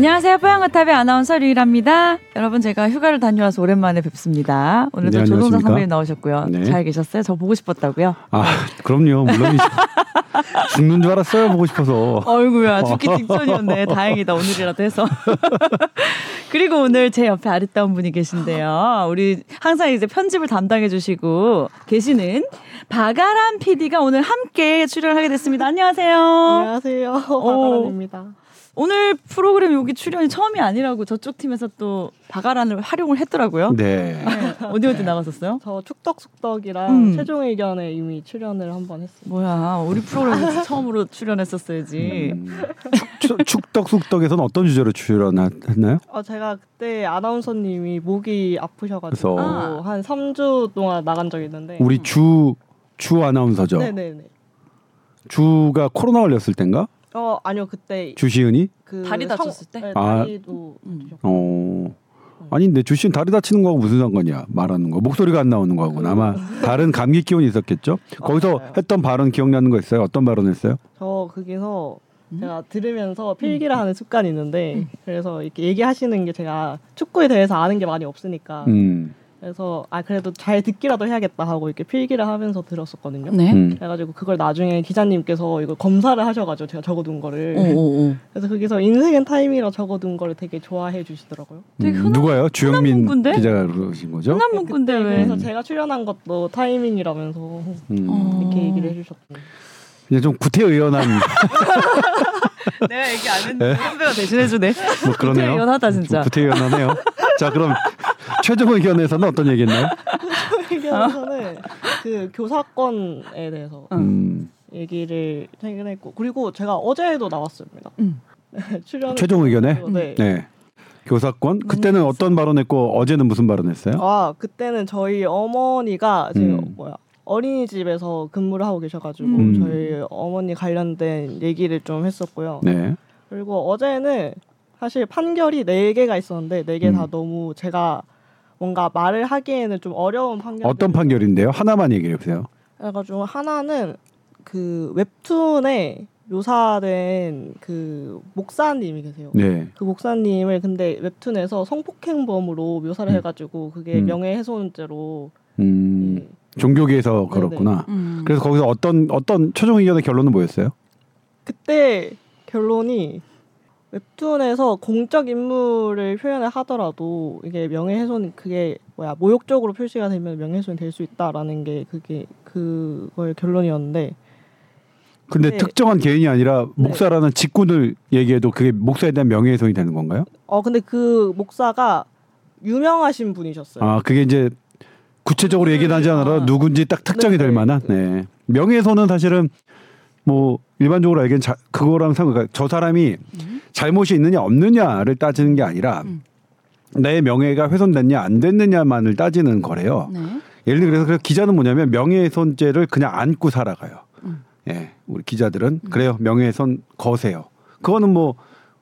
안녕하세요. 뽀양거탑의 아나운서 류일합니다. 여러분 제가 휴가를 다녀와서 오랜만에 뵙습니다. 오늘도 네, 안녕하십니까? 선배님 나오셨고요. 네. 잘 계셨어요? 저 보고 싶었다고요? 아, 그럼요. 물론이죠. 죽는 줄 알았어요. 보고 싶어서. 어이구야 죽기 직전이었네. 다행이다 오늘이라도 해서. 그리고 오늘 제 옆에 아리따운 분이 계신데요. 우리 항상 이제 편집을 담당해 주시고 계시는 박아람 PD가 오늘 함께 출연하게 됐습니다. 안녕하세요. 안녕하세요. 박아란입니다. 오늘 프로그램 여기 출연이 처음이 아니라고 저쪽 팀에서 또 박아란을 활용을 했더라고요. 네. 네. 어디 어디 나갔었어요? 저 축덕숙덕이랑 음. 최종 의견에 이미 출연을 한번 했습니다. 뭐야 우리 프로그램에서 처음으로 출연했었어야지. 음, 축- 축덕숙덕에서는 어떤 주제로 출연했나요? 아, 제가 그때 아나운서님이 목이 아프셔가지고 그래서- 아. 한 3주 동안 나간 적이 있는데 우리 주, 주 아나운서죠. 네네네. 주가 코로나 걸렸을 땐가? 어 아니요 그때 주시은이? 그 다리 다쳤을 때? 네, 아. 다리도 음. 어. 아닌데 주시은 다리 다치는 거하고 무슨 상관이야? 말하는 거. 목소리가 안 나오는 거하고는 아마 다른 감기 기운이 있었겠죠? 거기서 맞아요. 했던 발언 기억나는 거 있어요? 어떤 발언 했어요? 저 거기서 음? 제가 들으면서 필기를 하는 습관이 있는데 그래서 이렇게 얘기하시는 게 제가 축구에 대해서 아는 게 많이 없으니까 음. 그래서 아 그래도 잘 듣기라도 해야겠다 하고 이렇게 필기를 하면서 들었었거든요. 네. 음. 그래가지고 그걸 나중에 기자님께서 이거 검사를 하셔가지고 제가 적어둔 거를 오오오. 그래서 거기서 인생은 타이밍이라 적어둔 거를 되게 좋아해 주시더라고요. 되게 음, 흔한- 누가요? 주영민? 기자가 그러신 거죠? 흔한 문구인데 왜? 그래서 제가 출연한 것도 타이밍이라면서 음. 어. 이렇게 얘기를 해주셨고 그냥 좀 구태의연한 내가 얘기 안 했는데 선배가 대신해주네. 뭐 그러네요. 연하다 진짜. 구태의연하네요. 자 그럼 최종 의견에서는 어떤 얘기했나요? 의견에서는 그 교사권에 대해서 어. 음, 얘기를 최근에 했고 그리고 제가 어제도 나왔습니다. 음. 출연 최종 의견에 네. 네 교사권 그때는 어떤 발언했고 어제는 무슨 발언했어요? 아 그때는 저희 어머니가 지금 음. 뭐야 어린이집에서 근무를 하고 계셔가지고 음. 저희 어머니 관련된 얘기를 좀 했었고요. 네. 그리고 어제는 사실 판결이 네 개가 있었는데 네개다 음. 너무 제가 뭔가 말을 하기에는 좀 어려운 판결. 어떤 판결인데요? 하나만 얘기해 보세요. 그래가지고 하나는 그 웹툰에 묘사된 그 목사님이 계세요. 네. 그 목사님을 근데 웹툰에서 성폭행범으로 묘사를 음. 해가지고 그게 음. 명예훼손죄로 음, 예. 종교계에서 그렇구나. 음. 그래서 거기서 어떤 어떤 최종 의견의 결론은 뭐였어요? 그때 결론이 웹툰에서 공적 인물을 표현을 하더라도 이게 명예훼손 그게 뭐야 모욕적으로 표시가 되면 명예훼손이 될 수 있다라는 게 그게 그거의 결론이었는데 근데 네. 특정한 개인이 아니라 목사라는 직군을 얘기해도 그게 목사에 대한 명예훼손이 되는 건가요? 어 근데 그 목사가 유명하신 분이셨어요. 아 그게 이제 구체적으로 얘기는 하지 않아도 아. 누군지 딱 특정이 될 네. 만한 네. 명예훼손은 사실은 뭐 일반적으로 알기엔 자, 그거랑 상관 그러니까 저 사람이 음. 잘못이 있느냐 없느냐를 따지는 게 아니라 음. 내 명예가 훼손됐냐 안 됐느냐만을 따지는 거래요. 네. 예를 들어 그래서 기자는 뭐냐면 명예훼손죄를 그냥 안고 살아가요. 음. 예, 우리 기자들은 그래요. 명예훼손 거세요. 그거는 뭐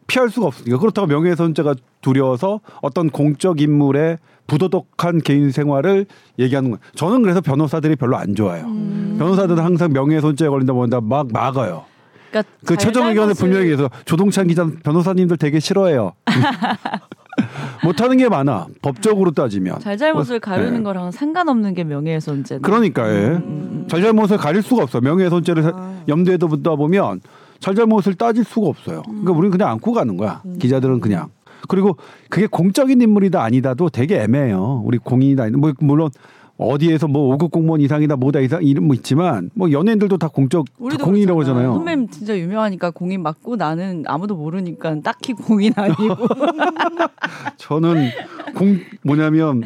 피할 수가 없으니까 그렇다고 명예훼손죄가 두려워서 어떤 공적 인물의 부도덕한 개인 생활을 얘기하는 거예요. 저는 그래서 변호사들이 별로 안 좋아요. 음. 변호사들은 항상 명예훼손죄에 걸린다 보다 막 막아요. 그러니까 그 최종 잘잘못을- 분명히 해서 조동찬 기자 변호사님들 되게 싫어해요. 못하는 게 많아. 법적으로 따지면. 잘잘못을 가르는 네. 거랑은 상관없는 게 명예훼손죄. 그러니까 예. 음. 잘잘못을 가릴 수가 없어. 명예훼손죄를 사- 아. 염두에 두다 보면 잘잘못을 따질 수가 없어요. 음. 그러니까 우리는 그냥 안고 가는 거야. 음. 기자들은 그냥. 그리고 그게 공적인 인물이다 아니다도 되게 애매해요. 우리 공인이다. 뭐 물론 어디에서 뭐 5급 공무원 이상이다 뭐다 이상 이름 뭐 있지만 뭐 연예인들도 다 공적 다 공인이라고. 하잖아요. 선배님 진짜 유명하니까 공인 맞고 나는 아무도 모르니까 딱히 공인 아니고. 저는 공 뭐냐면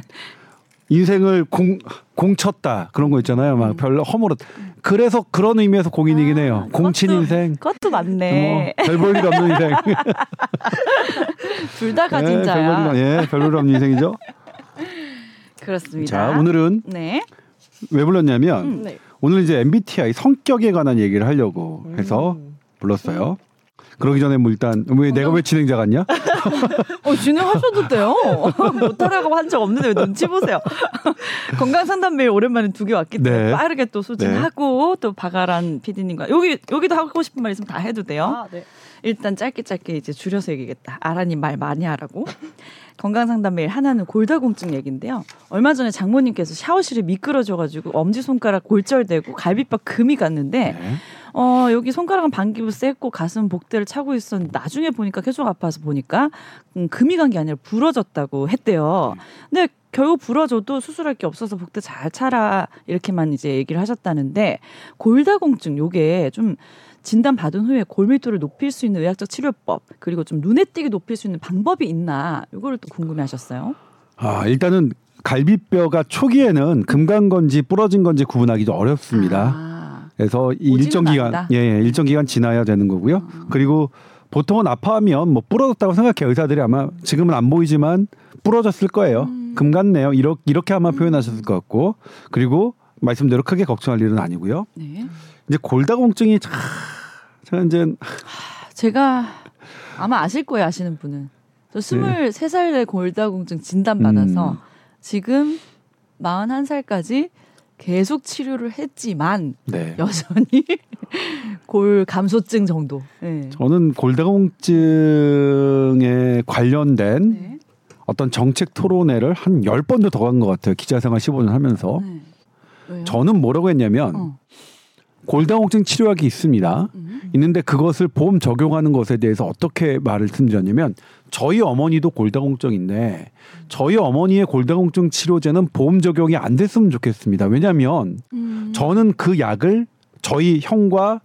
인생을 공 공쳤다 그런 거 있잖아요. 음. 막 별로 허물었. 그래서 그런 의미에서 공인이긴 해요. 공친 아, 그것도- 인생. 그것도 맞네. 뭐, 별볼 일 없는 인생. 둘 다 가진 예, 자야. 별볼일, 예, 별볼 일 없는 인생이죠. 그렇습니다. 자, 오늘은 네. 왜 불렀냐면 음. 네. 오늘 이제 MBTI 성격에 관한 얘기를 하려고 해서 음. 불렀어요. 그러기 전에 뭐 일단 왜 내가 왜 진행자 같냐? 어, 진행하셔도 돼요. 못하라고 한 적 없는데 왜 눈치 보세요. 건강 상담 메일 오랜만에 두 개 왔기 때문에 네. 빠르게 또 소진하고 또 박아란 PD님과 여기 여기도 하고 싶은 말 있으면 다 해도 돼요. 아, 네. 일단 짧게 짧게 이제 줄여서 얘기겠다. 아라님 말 많이 하라고. 건강 상담 메일 하나는 골다공증 얘긴데요. 얼마 전에 장모님께서 샤워실에 미끄러져가지고 엄지 손가락 골절되고 갈비뼈 금이 갔는데 네. 어 여기 손가락은 반기부스 했고 가슴 복대를 차고 있었는데 나중에 보니까 계속 아파서 보니까 음, 금이 간 게 아니라 부러졌다고 했대요. 근데 결국 부러져도 수술할 게 없어서 복대 잘 차라 이렇게만 이제 얘기를 하셨다는데 골다공증 요게 좀 진단 받은 후에 골밀도를 높일 수 있는 의학적 치료법 그리고 좀 눈에 띄게 높일 수 있는 방법이 있나 이거를 또 궁금해하셨어요. 아 일단은 갈비뼈가 초기에는 금간 건지 부러진 건지 구분하기 좀 어렵습니다. 아, 그래서 이 일정 기간 않는다? 예, 예 일정 기간 지나야 되는 거고요. 음. 그리고 보통은 아파하면 뭐 부러졌다고 생각해요. 의사들이 아마 지금은 안 보이지만 부러졌을 거예요. 음. 금 같네요. 이렇게 이렇게 아마 표현하셨을 것 같고 그리고 말씀대로 크게 걱정할 일은 아니고요. 네. 이제 골다공증이 참 제가 이제 제가 아마 아실 거예요 아시는 분은 저 스물세 살에 골다공증 진단 받아서 음. 지금 마흔 한 살까지 계속 치료를 했지만 네. 여전히 골 감소증 정도. 네. 저는 골다공증에 관련된 네. 어떤 정책 토론회를 한 열번도 더 간 것 같아요. 기자생활 15년 하면서. 네. 저는 뭐라고 했냐면 어. 골다공증 치료약이 있습니다. 음. 있는데 그것을 보험 적용하는 것에 대해서 어떻게 말을 드렸냐면 저희 어머니도 골다공증인데 저희 어머니의 골다공증 치료제는 보험 적용이 안 됐으면 좋겠습니다. 왜냐하면 음. 저는 그 약을 저희 형과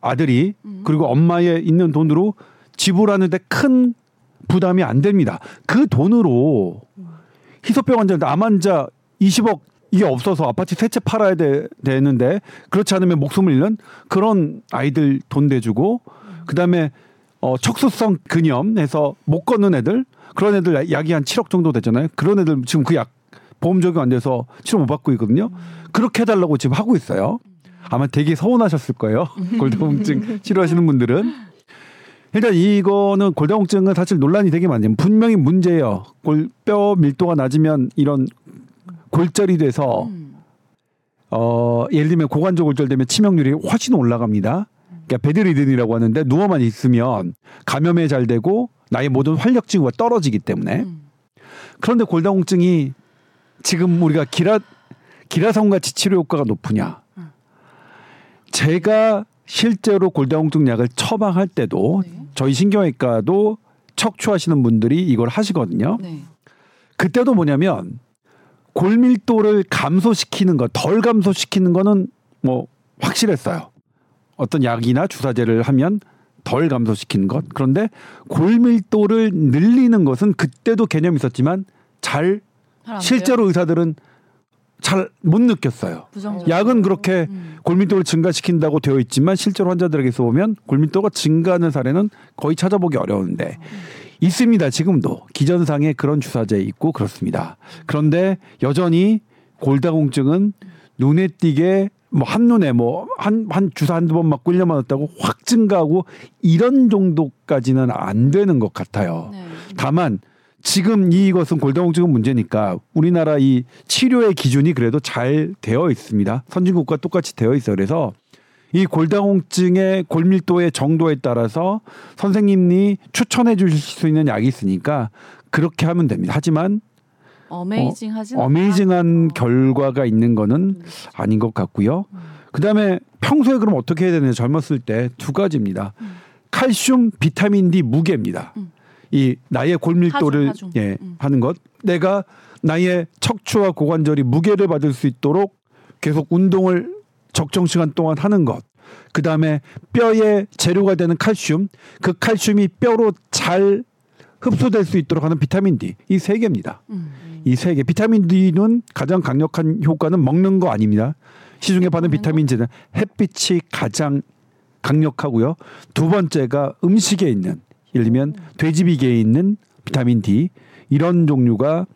아들이 음. 그리고 엄마의 있는 돈으로 지불하는데 큰 부담이 안 됩니다. 그 돈으로 희소병 환자인데 암 환자 20억 이게 없어서 아파트 세 채 팔아야 돼, 되는데 그렇지 않으면 목숨을 잃는 그런 아이들 돈 대주고 그다음에 어, 척수성 근염해서 못 걷는 애들 그런 애들 약이 한 7억 정도 되잖아요. 그런 애들 지금 그 약 보험 적용 안 돼서 치료 못 받고 있거든요. 그렇게 해달라고 지금 하고 있어요. 아마 되게 서운하셨을 거예요. 골다공증 치료하시는 분들은. 일단 이거는 골다공증은 사실 논란이 되게 많아요. 분명히 문제예요. 골뼈 밀도가 낮으면 이런 골절이 돼서 음. 어 예를 들면 고관절 골절되면 치명률이 훨씬 올라갑니다. 그러니까 베드리든이라고 하는데 누워만 있으면 감염에 잘 되고 나의 모든 활력 징후가 떨어지기 때문에 음. 그런데 골다공증이 지금 우리가 기라 기라성 같이 치료 효과가 높으냐? 제가 실제로 골다공증 약을 처방할 때도 네. 저희 신경외과도 척추하시는 분들이 이걸 하시거든요. 네. 그때도 뭐냐면 골밀도를 감소시키는 것, 덜 감소시키는 거는 뭐 확실했어요. 어떤 약이나 주사제를 하면 덜 감소시키는 것. 그런데 골밀도를 늘리는 것은 그때도 개념이 있었지만 잘 잘안 돼요? 실제로 의사들은 잘 못 느꼈어요. 부정적. 약은 그렇게 음. 골밀도를 증가시킨다고 되어 있지만 실제로 환자들에게서 보면 골밀도가 증가하는 사례는 거의 찾아보기 어려운데 있습니다. 지금도 기전상에 그런 주사제 있고 그렇습니다. 그런데 여전히 골다공증은 눈에 띄게 뭐 한눈에 뭐 한 한 주사 한두 번 맞고 1년 맞았다고 확 증가하고 이런 정도까지는 안 되는 것 같아요. 네. 다만 지금 이것은 골다공증은 문제니까 우리나라 이 치료의 기준이 그래도 잘 되어 있습니다. 선진국과 똑같이 되어 있어요. 그래서 이 골다공증의 골밀도의 정도에 따라서 선생님이 추천해 주실 수 있는 약이 있으니까 그렇게 하면 됩니다. 하지만 어메이징 하진 어 메이징한 않다. 결과가 있는 거는 아닌 것 같고요. 그다음에 평소에 그럼 어떻게 해야 되느냐 젊었을 때 두 가지입니다. 칼슘, 비타민 D, 무게입니다. 음. 이 나의 골밀도를 하중, 하중. 예 음. 하는 것. 내가 나의 척추와 고관절이 무게를 받을 수 있도록 계속 운동을 적정 시간 동안 하는 것. 그 다음에 뼈의 재료가 되는 칼슘, 그 칼슘이 뼈로 잘 흡수될 수 있도록 하는 비타민 D 이 세 개입니다. 음. 이 세 개. 비타민 D는 가장 강력한 효과는 먹는 거 아닙니다. 시중에 파는 비타민 D는 햇빛이 가장 강력하고요. 두 번째가 음식에 있는 예를 들면 돼지비계에 있는 비타민 D 이런 종류가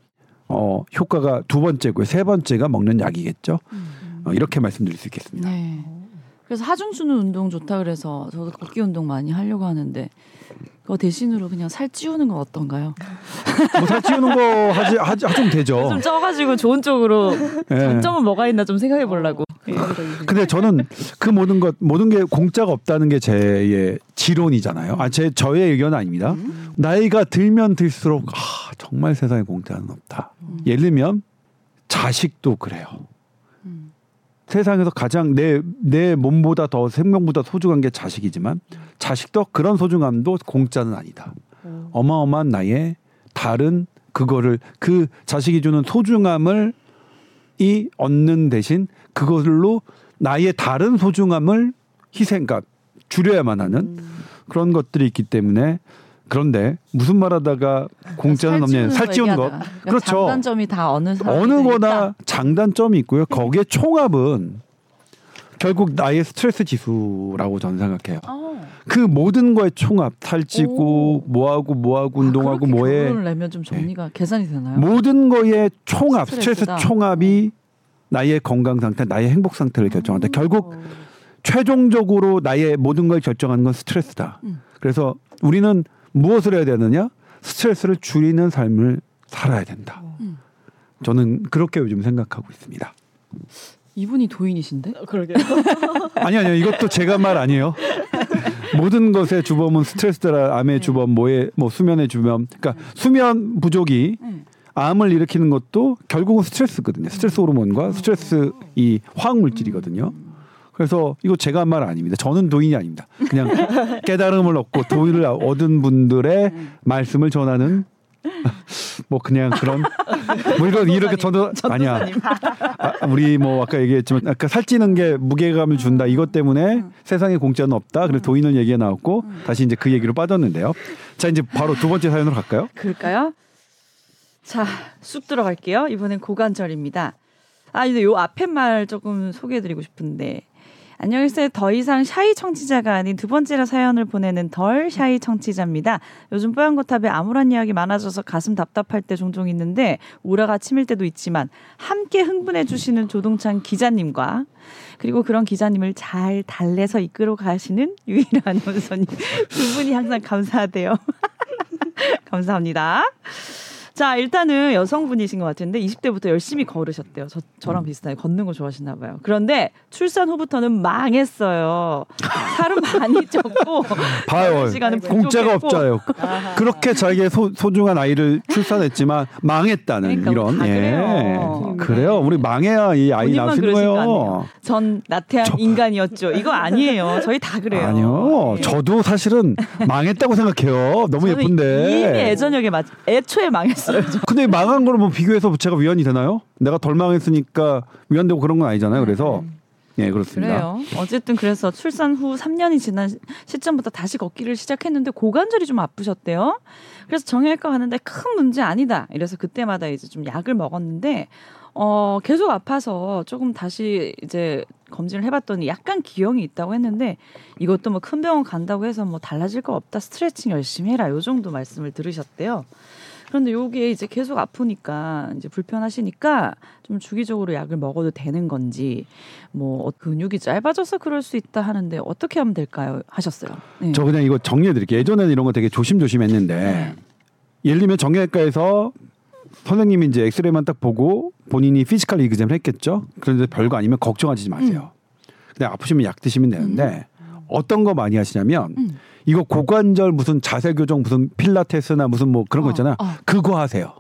어 효과가 두 번째고요. 세 번째가 먹는 약이겠죠. 음. 어, 이렇게 말씀드릴 수 있겠습니다. 네. 그래서 하중수는 운동 좋다 그래서 저도 걷기 운동 많이 하려고 하는데 그거 대신으로 그냥 살 찌우는 건 어떤가요? 뭐 살 찌우는 거 하지 하지 좀 되죠. 좀 쪄가지고 좋은 쪽으로 예. 장점은 뭐가 있나 좀 생각해 보려고. 예. 근데 저는 그 모든 것 모든 게 공짜가 없다는 게 제 지론이잖아요. 아, 제 저의 의견은 아닙니다. 나이가 들면 들수록 아, 정말 세상에 공짜는 없다. 예를 들면 자식도 그래요. 음. 세상에서 가장 내 내 몸보다 더 생명보다 소중한 게 자식이지만 자식도 그런 소중함도 공짜는 아니다. 음. 어마어마한 나의 다른 그거를 그 자식이 주는 소중함을 이 얻는 대신 그걸로 나의 다른 소중함을 희생, 그러니까 줄여야만 하는 그런 것들이 있기 때문에 그런데 무슨 말하다가 공짜는 없냐 살 찌우는 것 그렇죠 장단점이 다 어느 어느. 거나 장단점이 있고요 거기에 총합은 결국 나의 스트레스 지수라고 저는 생각해요 어. 그 모든 거의 총합 살찌고 뭐하고 뭐하고 운동하고 아, 그렇게 뭐해 결론을 내면 좀 정리가 계산이 되나요? 모든 거의 총합 스트레스 스트레스다. 총합이 나의 건강 상태 나의 행복 상태를 결정한다 결국 어. 최종적으로 나의 모든 걸 결정하는 건 스트레스다 음. 그래서 우리는 무엇을 해야 되느냐 스트레스를 줄이는 삶을 살아야 된다 음. 저는 그렇게 요즘 생각하고 있습니다 이분이 도인이신데? 그러게요. 아니 아니요 이것도 제가 말 아니에요 모든 것의 주범은 스트레스더라 네. 암의 주범 뭐의 뭐 수면의 주범 그러니까 수면 부족이 네. 암을 일으키는 것도 결국은 스트레스거든요. 스트레스 호르몬과 스트레스 이 화학 물질이거든요. 그래서 이거 제가 한 말 아닙니다. 저는 도인이 아닙니다. 그냥 깨달음을 얻고 도인을 얻은 분들의 말씀을 전하는 뭐 그냥 그런 뭐 이런 이렇게 저도 아니야. 아, 우리 뭐 아까 얘기했지만 아까 살찌는 게 무게감을 준다 이것 때문에 세상에 공짜는 없다. 그래서 도인을 얘기가 나왔고 다시 이제 그 얘기로 빠졌는데요. 자 이제 바로 두 번째 사연으로 갈까요? 그럴까요? 자, 쑥 들어갈게요. 이번엔 고관절입니다. 아, 근데 요 앞에 말 조금 소개해드리고 싶은데. 안녕하세요. 더 이상 샤이 청취자가 아닌 두 번째로 사연을 보내는 덜 샤이 청취자입니다. 요즘 뽀얀거탑에 암울한 이야기 많아져서 가슴 답답할 때 종종 있는데 우라가 치밀 때도 있지만 함께 흥분해 주시는 조동찬 기자님과 그리고 그런 기자님을 잘 달래서 이끌어 가시는 유일한 아나운서님 두 분이 항상 감사하대요. 감사합니다. 자, 일단은 여성분이신 것 같은데 20대부터 열심히 걸으셨대요. 저, 저랑 비슷하게 걷는 거 좋아하시나 봐요. 그런데 출산 후부터는 망했어요. 살은 많이 쪘고 봐요. 시간은 공짜가. 없자요. 그렇게 자기의 소, 소중한 아이를 출산했지만 망했다는 그러니까 이런. 다 예. 그래요. 그래요. 우리 망해야 이 아이 거 거예요. 전 나태한 인간이었죠. 이거 아니에요. 저희 다 그래요. 아니요. 예. 저도 사실은 망했다고 생각해요. 너무 예쁜데. 이미 애저녁에 맞 애초에 망했어요. 저. 근데 망한 거를 뭐 비교해서 제가 위안이 되나요? 내가 덜 망했으니까 위안되고 그런 건 아니잖아요. 그래서 예 그렇습니다. 그래요. 어쨌든 그래서 출산 후 3년이 지난 시- 시점부터 다시 걷기를 시작했는데 고관절이 좀 아프셨대요. 그래서 정형외과 가는데 큰 문제 아니다. 이래서 그때마다 이제 좀 약을 먹었는데 어 계속 아파서 조금 다시 이제 검진을 해봤더니 약간 기형이 있다고 했는데 이것도 뭐 큰 병원 간다고 해서 뭐 달라질 거 없다. 스트레칭 열심히 해라. 요 정도 말씀을 들으셨대요. 그런데 요게 이제 계속 아프니까 이제 불편하시니까 좀 주기적으로 약을 먹어도 되는 건지 뭐 어, 근육이 짧아져서 그럴 수 있다 하는데 어떻게 하면 될까요? 하셨어요. 네. 저 그냥 이거 정리해 드릴게요. 예전에는 이런 거 되게 조심조심 했는데 네. 예를 들면 정형외과에서 선생님이 이제 엑스레이만 딱 보고 본인이 physical exam을 했겠죠. 그런데 별거 아니면 걱정하지 마세요. 그냥 아프시면 약 드시면 되는데 어떤 거 많이 하시냐면 음. 이거 고관절 무슨 자세 교정 무슨 필라테스나 무슨 뭐 그런 거 어, 있잖아요. 어. 그거 하세요.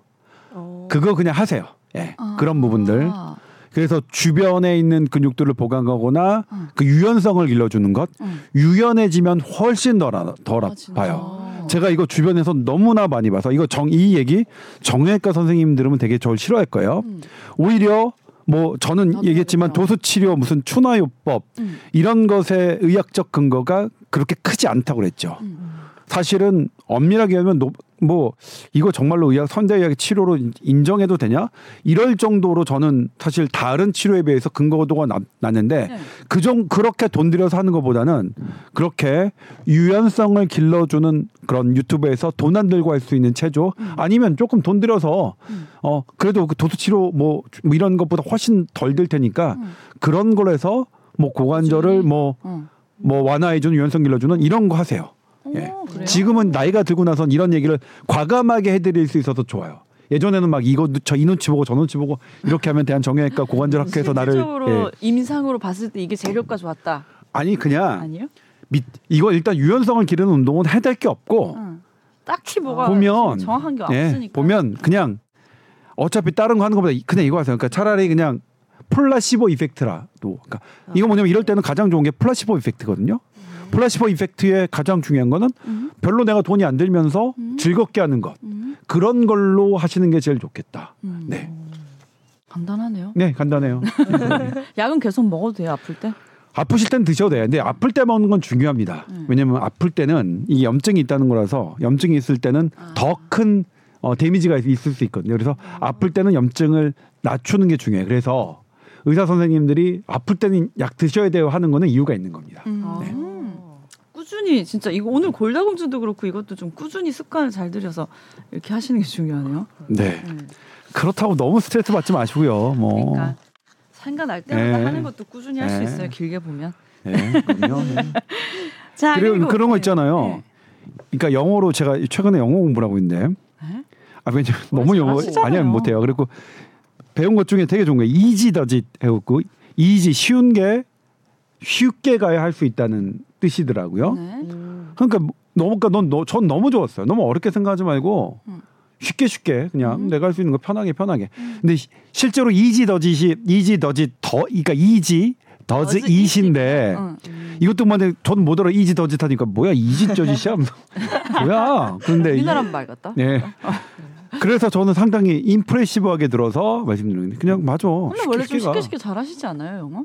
어. 그거 그냥 하세요. 예. 아. 그런 부분들. 그래서 주변에 있는 근육들을 보강하거나 음. 그 유연성을 길러주는 것. 음. 유연해지면 훨씬 덜, 아- 덜 아? 아파요. 제가 이거 주변에서 너무나 많이 봐서 이거 정 이 얘기 정형외과 선생님 들으면 되게 저를 싫어할 거예요. 음. 오히려 뭐 저는 얘기했지만 그래요. 도수 치료 무슨 추나요법 음. 이런 것의 의학적 근거가 그렇게 크지 않다고 그랬죠. 음. 사실은 엄밀하게 하면 노- 뭐 이거 정말로 의학 현대 의학의 치료로 인- 인정해도 되냐 이럴 정도로 저는 사실 다른 치료에 비해서 근거도가 낮- 낮는데 네. 그정 그렇게 돈 들여서 하는 것보다는 그렇게 유연성을 길러주는 그런 유튜브에서 돈 안 들고 할 수 있는 체조 아니면 조금 돈 들여서 음. 어 그래도 그 도수 치료 뭐, 뭐 이런 것보다 훨씬 덜 들 테니까 음. 그런 걸 해서 뭐 고관절을 뭐뭐 어. 완화해주는 유연성 길러주는 이런 거 하세요. 예. 오, 그래요? 지금은 나이가 들고 나선 이런 얘기를 과감하게 해드릴 수 있어서 좋아요. 예전에는 막 이거 저 이 눈치 보고 저 눈치 보고 이렇게 하면 대한 정형외과 고관절 학회에서 나를 예. 임상으로 봤을 때 이게 제일 효과 좋았다. 아니 그냥 아니요? 밑 이거 일단 유연성을 기르는 운동은 해야 될 게 없고 응. 딱히 뭐가 보면 정확한 게 예, 없으니까. 보면 그냥 어차피 다른 거 하는 것보다 이- 그냥 이거 하세요. 그러니까 차라리 그냥 플라시보 이펙트라도. 그러니까 이거 뭐냐면 이럴 때는 가장 좋은 게 플라시보 이펙트거든요. 플라시보 이펙트의 가장 중요한 거는 음. 별로 내가 돈이 안 들면서 즐겁게 하는 것 음. 그런 걸로 하시는 게 제일 좋겠다. 음. 네, 간단하네요. 네 간단해요. 약은 계속 먹어도 돼요 아플 때? 아프실 땐 드셔도 돼요. 근데 아플 때 먹는 건 중요합니다. 음. 왜냐면 아플 때는 이 염증이 있다는 거라서 염증이 있을 때는 아. 더큰 어, 데미지가 있- 있을 수 있거든요. 그래서 아플 때는 염증을 낮추는 게 중요해요. 그래서 의사 선생님들이 아플 때는 약 드셔야 돼요 하는 거는 이유가 있는 겁니다. 음. 네. 꾸준히 진짜 이거 오늘 골다공증도 그렇고 이것도 좀 꾸준히 습관을 잘 들여서 이렇게 하시는 게 중요하네요. 네. 음. 그렇다고 너무 스트레스 받지 마시고요. 뭐. 그러니까 생각날 때마다 네. 하는 것도 꾸준히 할수 네. 있어요. 길게 보면. 네, 그럼요. 네. 자 그리고 그런 거 네. 있잖아요. 네. 그러니까 영어로 제가 최근에 영어 공부를 하고 있는데 네? 아 왜냐면 너무 영어. 아니면 못해요. 그리고 배운 것 중에 되게 좋은 게 easy does it 해갖고 easy 쉬운 게 쉽게 가야 할 수 있다는 뜻이더라고요. 네. 음. 그러니까 뭐- 너무 그러니까 넌전 너무 좋았어요. 너무 어렵게 생각하지 말고 음. 쉽게 쉽게 그냥 음. 내가 할 수 있는 거 편하게 편하게. 근데 시- 실제로 easy does it이 easy does it 더 그러니까 easy does it인데 응. 이것도 만약 저는 못 알아 easy does it 하니까 뭐야 easy does it이야 뭐야 그런데 이- 우리나라 말 같다. 네. 그래서 저는 상당히 impressive하게 들어서 말씀드리는데 그냥 맞아. 근데 원래 좀 쉽게 가. 쉽게 잘하시지 않아요 영어?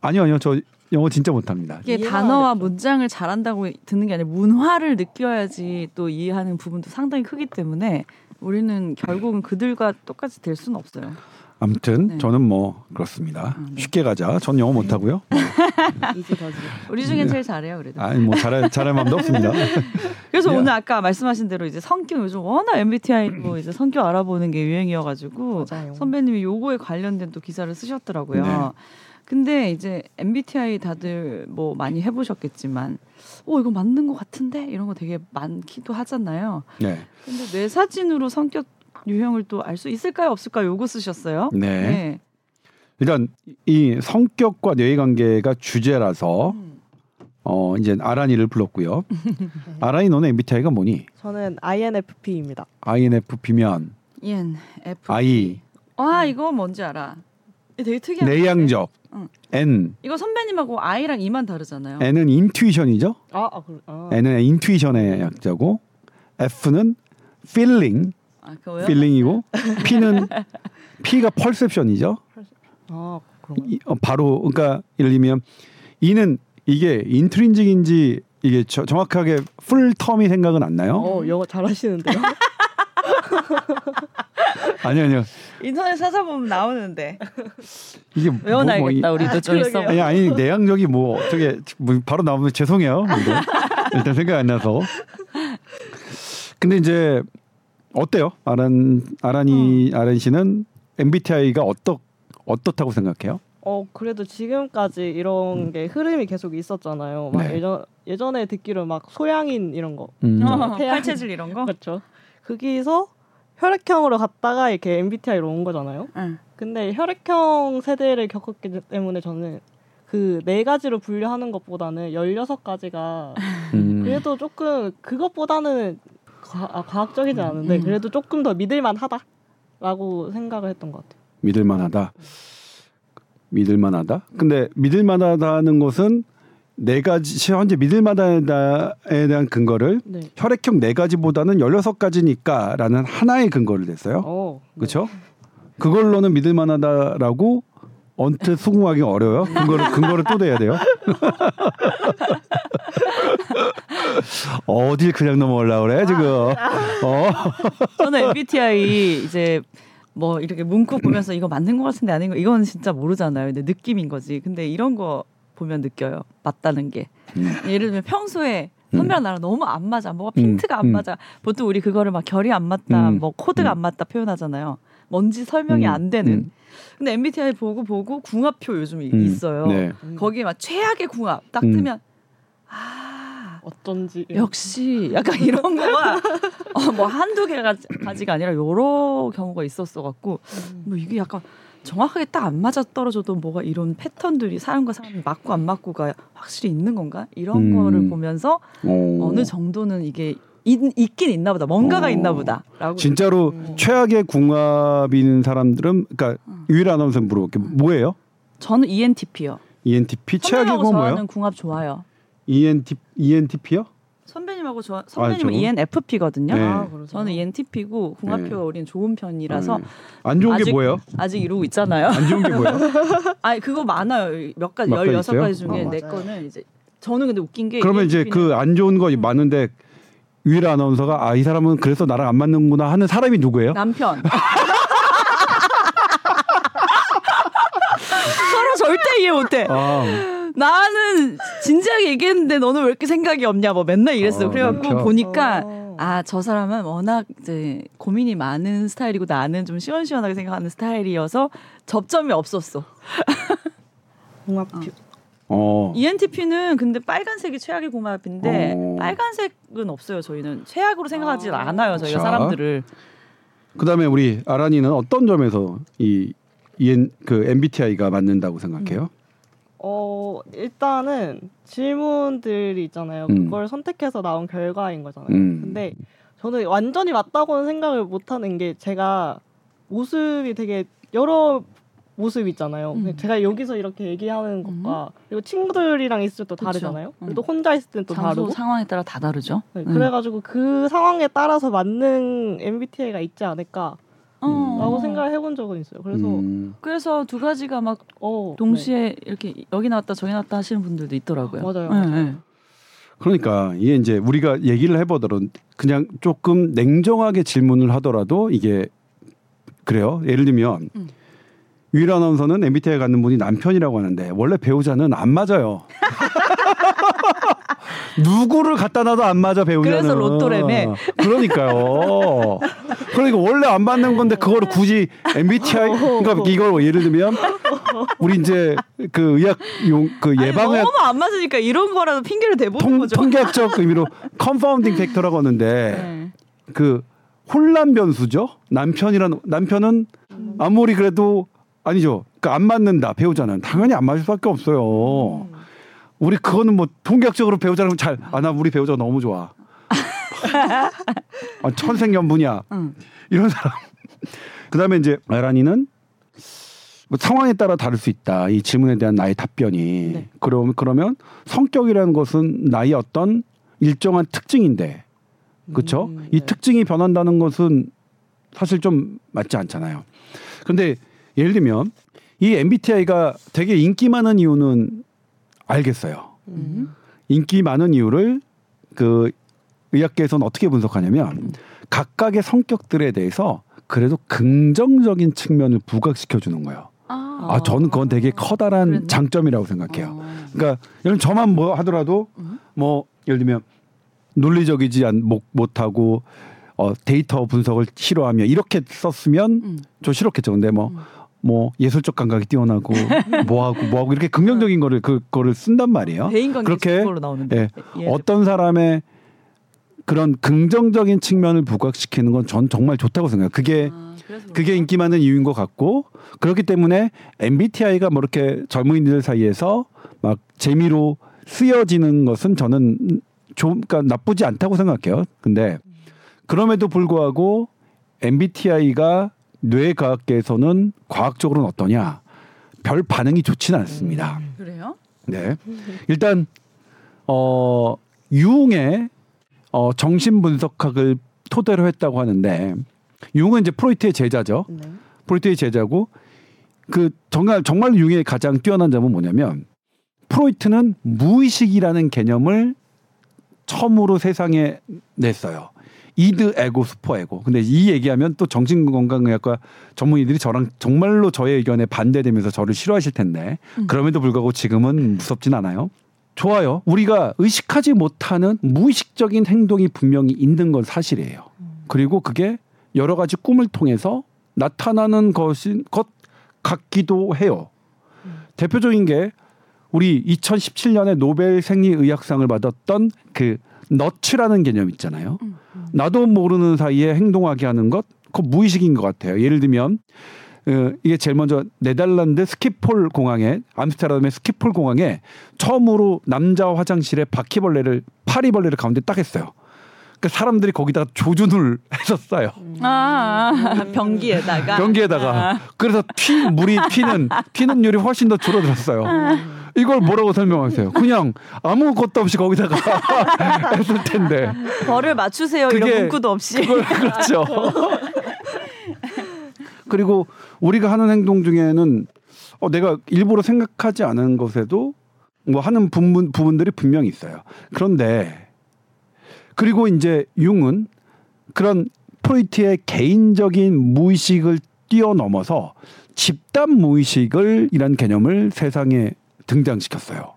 아니요 아니요 저 영어 진짜 못합니다. 이게 단어와. 문장을 잘한다고 듣는 게 아니라 문화를 느껴야지 또 이해하는 부분도 상당히 크기 때문에 우리는 결국은 그들과 똑같이 될 수는 없어요. 아무튼 네. 저는 뭐 그렇습니다. 아, 네. 쉽게 가자. 전 영어 못 하고요. 이지 더지. 우리 중엔 제일 잘해요 그래도. 아니 뭐 잘할 잘할 마음도 없습니다. 그래서 야. 오늘 아까 말씀하신 대로 이제 성격 요즘 워낙 MBTI로 이제 성격 알아보는 게 유행이어가지고 맞아요. 선배님이 요거에 관련된 또 기사를 쓰셨더라고요. 네. 근데 이제 MBTI 다들 뭐 많이 해보셨겠지만, 오 이거 맞는 것 같은데 이런 거 되게 많기도 하잖아요. 네. 근데 뇌 사진으로 성격 유형을 또 알 수 있을까요, 없을까요? 요거 쓰셨어요. 네. 일단 이 성격과 뇌의 관계가 주제라서 음. 어 이제 아란이를 불렀고요. 아란이 너는 MBTI가 뭐니? 저는 INFP입니다. INFP면 EN F. I 아 이거 뭔지 알아. 되게 특이한. 내향적 응. N 이거 선배님하고 I랑 E만 다르잖아요. N은 인투이션이죠. 아, 아, 그, 아. N은 인투이션의 약자고 F는 feeling 아 feeling이고 P는 P가 perception이죠. 아, 이- 어, 바로 그러니까 예를 들면 E는 이게 인트린직인지 이게 저- 정확하게 풀 텀이 생각은 안 나요? 어, 영어 잘하시는데요? 아니 아니요. 인터넷 찾아보면 나오는데 이게 뭐- 외워놔야겠다 뭐 이- 우리도 좀 그러게요. 있어. 아니 아니 내향적이 뭐 어떻게 뭐 바로 나오면 죄송해요. 근데 일단 생각 안 나서. 근데 이제 어때요? 아란 아란이 아란 씨는 MBTI가 어떻 어떻다고 생각해요? 어, 그래도 지금까지 이런 게 흐름이 계속 있었잖아요. 막 네. 예전 예전에 듣기로 막 소양인 이런 거. 음. 어, 태양. 팔체질 이런 거. 그렇죠. 거기서 혈액형으로 갔다가 이렇게 MBTI로 온 거잖아요. 응. 근데 혈액형 세대를 겪었기 때문에 저는 그 네 가지로 분류하는 것보다는 16가지가 음. 그래도 조금 그것보다는 과, 아, 과학적이지 않은데 음. 그래도 조금 더 믿을만 하다라고 생각을 했던 것 같아요. 믿을만 하다. 믿을만 하다. 근데 믿을만 하다는 것은 네 가지 현재 믿을만하다에 대한 근거를 네. 혈액형 네 가지보다는 열여섯 가지니까라는 하나의 근거를 냈어요. 어, 네. 그렇죠? 그걸로는 믿을 만하다라고 언뜻 수긍하기 어려워요. 근거를 근거를 또 대야 돼요. 어딜 그냥 넘어올라 그래 지금? 어? 저는 MBTI 이제 뭐 이렇게 문구 보면서 이거 맞는 것 같은데 아닌 거 이건 진짜 모르잖아요. 근데 느낌인 거지. 근데 이런 거 보면 느껴요. 맞다는 게. 음. 예를 들면 평소에 선배랑 나랑 너무 안 맞아. 뭐가 음, 핀트가 안 음. 맞아. 보통 우리 그거를 막 결이 안 맞다, 음, 뭐 코드가 음. 안 맞다 표현하잖아요. 뭔지 설명이 음, 안 되는. 음. 근데 MBTI 보고 보고 궁합표 요즘 이 음, 있어요. 네. 거기에 막 최악의 궁합 딱 음. 뜨면 아 어쩐지 역시 약간 이런 거가 어, 뭐 한두 개가 가지가 아니라 여러 경우가 있었어 갖고 뭐 이게 약간 정확하게 딱 안 맞아 떨어져도 뭐가 이런 패턴들이 사람과 사람 맞고 안 맞고가 확실히 있는 건가 이런 음. 거를 보면서 어. 어느 정도는 이게 있, 있긴 있나 보다 뭔가가 어. 있나 보다라고 진짜로 음. 최악의 궁합인 사람들은 그러니까 음. 유일 아나운서 물어볼게 요 뭐예요? 저는 ENTP요. ENTP 최악의 궁합 뭐예요? 저는 궁합 좋아요. ENT ENTP요? 선배님하고 저 선배님은 저- ENFP거든요. 네. 아? 저는 ENTP고 궁합표가 네. 우리는 좋은 편이라서 네. 안 좋은 게 아직- 뭐예요? 아직 이러고 있잖아요. 안 좋은 게 뭐예요? 아니 그거 많아요. 몇 가지 몇 가지 16 있어요? 가지 중에 어, 내 맞아요. 거는 이제 저는 근데 웃긴 게 그러면 이제 ENTP 는그안 좋은 거 많은데 유일 아나운서가 아 이 사람은 그래서 나랑 안 맞는구나 하는 사람이 누구예요? 남편. 서로 절대 이해 못해. 아, 나는 진지하게 얘기했는데 너는 왜 이렇게 생각이 없냐 뭐 맨날 이랬어. 어, 그래갖고 남편. 보니까 어. 아저 사람은 워낙 이제 고민이 많은 스타일이고 나는 좀 시원시원하게 생각하는 스타일이어서 접점이 없었어. 궁합표 어. ENTP는 근데 빨간색이 최악의 궁합인데 어. 빨간색은 없어요. 저희는 최악으로 생각하지 아. 않아요. 저희가 자. 사람들을. 그다음에 우리 아란이는 어떤 점에서 이 EN 그 MBTI가 맞는다고 생각해요? 어 일단은 질문들이 있잖아요. 음. 그걸 선택해서 나온 결과인 거잖아요. 음. 근데 저는 완전히 맞다고는 생각을 못 하는 게 제가 모습이 되게 여러 모습 있잖아요. 음. 제가 여기서 이렇게 얘기하는 것과 그리고 친구들이랑 있을 때 그쵸. 다르잖아요. 음. 그리고 또 혼자 있을 때는 또 장소 다르고. 상황에 따라 다 다르죠. 네, 음. 그래가지고 그 상황에 따라서 맞는 MBTI가 있지 않을까 라고 어. 생각을 해본 적은 있어요. 그래서 음. 그래서 두 가지가 막 어, 동시에 이렇게 여기 나왔다 저기 나왔다 하시는 분들도 있더라고요. 맞아요, 네, 맞아요. 네. 그러니까 이게 이제 우리가 얘기를 해보더라도 그냥 조금 냉정하게 질문을 하더라도 이게 그래요. 예를 들면 음. 유일 아나운서는 MBTI 갖는 분이 남편이라고 하는데 원래 배우자는 안 맞아요. 누구를 갖다 놔도 안 맞아 배우자는. 그래서 로또래매. 그러니까요. 그러니까 원래 안 맞는 건데 그거를 굳이 MBTI 그러니까 이걸 예를 들면 우리 이제 그 의학 용그 아니, 예방의학 너무 안 맞으니까 이런 거라도 핑계를 대보는 통, 거죠. 통계학적 의미로 confounding factor라고 하는데 네. 그 혼란 변수죠. 남편이란 남편은 아무리 그래도 아니죠. 그안 맞는다 배우자는 당연히 안 맞을 수밖에 없어요. 우리 그거는 뭐 통계학적으로 배우자는 잘아나 우리 배우자 너무 좋아. 아, 천생연분이야. 응. 이런 사람. 그다음에 이제 아란이는 뭐 상황에 따라 다를 수 있다. 이 질문에 대한 나의 답변이. 네. 그럼 그러면 성격이라는 것은 나의 어떤 일정한 특징인데, 그렇죠? 음, 이 네. 특징이 변한다는 것은 사실 좀 맞지 않잖아요. 근데 예를 들면 이 MBTI가 되게 인기 많은 이유는 알겠어요. 음. 인기 많은 이유를 그 의학계에서는 어떻게 분석하냐면 각각의 성격들에 대해서 그래도 긍정적인 측면을 부각시켜 주는 거예요. 아, 아, 저는 그건 되게 커다란 그랬나? 장점이라고 생각해요. 어. 그러니까 예를 저만 뭐 하더라도 음. 뭐 예를 들면 논리적이지 않, 못, 못하고 어, 데이터 분석을 싫어하며 이렇게 썼으면 음. 좀 싫었겠죠. 근데 뭐뭐 예술적 감각이 뛰어나고 뭐하고 뭐하고 이렇게 긍정적인 거를 그거를 쓴단 말이에요. 그렇게 그걸로 나오는데. 예. 어떤 사람의 그런 긍정적인 측면을 부각시키는 건 전 정말 좋다고 생각해요. 그게 아, 그게? 인기 많은 이유인 것 같고 그렇기 때문에 MBTI가 뭐 이렇게 젊은이들 사이에서 막 재미로 쓰여지는 것은 저는 좀 그러니까 나쁘지 않다고 생각해요. 근데 그럼에도 불구하고 MBTI가 뇌과학계에서는 과학적으로는 어떠냐? 별 반응이 좋지는 않습니다. 그래요? 네. 일단 어 융의 어 정신 분석학을 토대로 했다고 하는데 융은 이제 프로이트의 제자죠. 네. 프로이트의 제자고 그 정말 정말 융의 가장 뛰어난 점은 뭐냐면 프로이트는 무의식이라는 개념을 처음으로 세상에 냈어요. 이드 에고 슈퍼 에고. 근데 이 얘기하면 또 정신건강의학과 전문의들이 저랑 정말로 저의 의견에 반대되면서 저를 싫어하실 텐데 음. 그럼에도 불구하고 지금은 무섭진 않아요. 좋아요. 우리가 의식하지 못하는 무의식적인 행동이 분명히 있는 건 사실이에요. 그리고 그게 여러 가지 꿈을 통해서 나타나는 것인 것 같기도 해요. 대표적인 게 우리 2017년에 노벨 생리의학상을 받았던 그 너츠라는 개념 있잖아요. 나도 모르는 사이에 행동하게 하는 것, 그 무의식인 것 같아요. 예를 들면 어, 이게 제일 먼저 네덜란드 스키폴 공항에 암스테르담의 스키폴 공항에 처음으로 남자 화장실에 바퀴벌레를 파리벌레를 가운데 딱 했어요. 그 사람들이 거기다가 조준을 했었어요. 아, 변기에다가. 변기에다가 그래서 튀 물이 튀는 튀는 율이 훨씬 더 줄어들었어요. 이걸 뭐라고 설명하세요? 그냥 아무것도 없이 거기다가 했을 텐데. 벌을 맞추세요. 그게 이런 문구도 없이. 그걸 그렇죠. 그리고 우리가 하는 행동 중에는 어, 내가 일부러 생각하지 않은 것에도 뭐 하는 부분, 부분들이 분명히 있어요. 그런데 그리고 이제 융은 그런 프로이트의 개인적인 무의식을 뛰어넘어서 집단 무의식을 이란 개념을 세상에 등장시켰어요.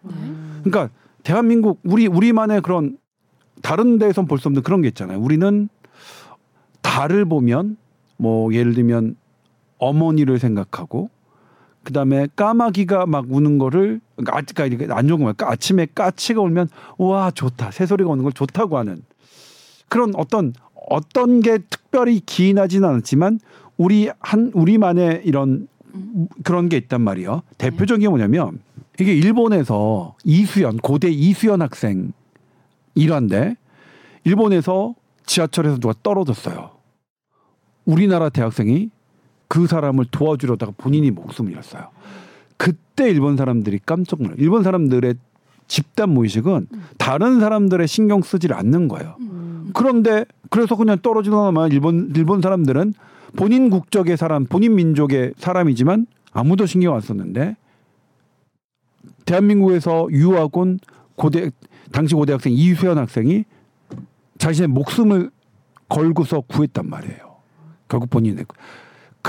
그러니까 대한민국 우리 우리만의 그런 다른 데에선 볼 수 없는 그런 게 있잖아요. 우리는 달을 보면 뭐 예를 들면 어머니를 생각하고 그다음에 까마귀가 막 우는 거를 그러니까 아- 그러니까 안 좋은 거야. 아침에 까치가 울면 와 좋다 새소리가 오는 걸 좋다고 하는 그런 어떤 어떤 게 특별히 기인하지는 않았지만 우리 한 우리만의 이런 그런 게 있단 말이에요. 대표적인 게 뭐냐면 이게 일본에서 이수연 고대 이수연 학생 일환데 일본에서 지하철에서 누가 떨어졌어요. 우리나라 대학생이 그 사람을 도와주려다가 본인이 목숨을 잃었어요. 그때 일본 사람들이 깜짝 놀라요. 일본 사람들의 집단 무의식은 다른 사람들의 신경 쓰지를 않는 거예요. 그런데 그래서 그냥 떨어지거나 일본 일본 사람들은 본인 국적의 사람, 본인 민족의 사람이지만 아무도 신경 안 썼는데 대한민국에서 유학 온 고대 당시 고대 학생 이수연 학생이 자신의 목숨을 걸고서 구했단 말이에요. 결국 본인의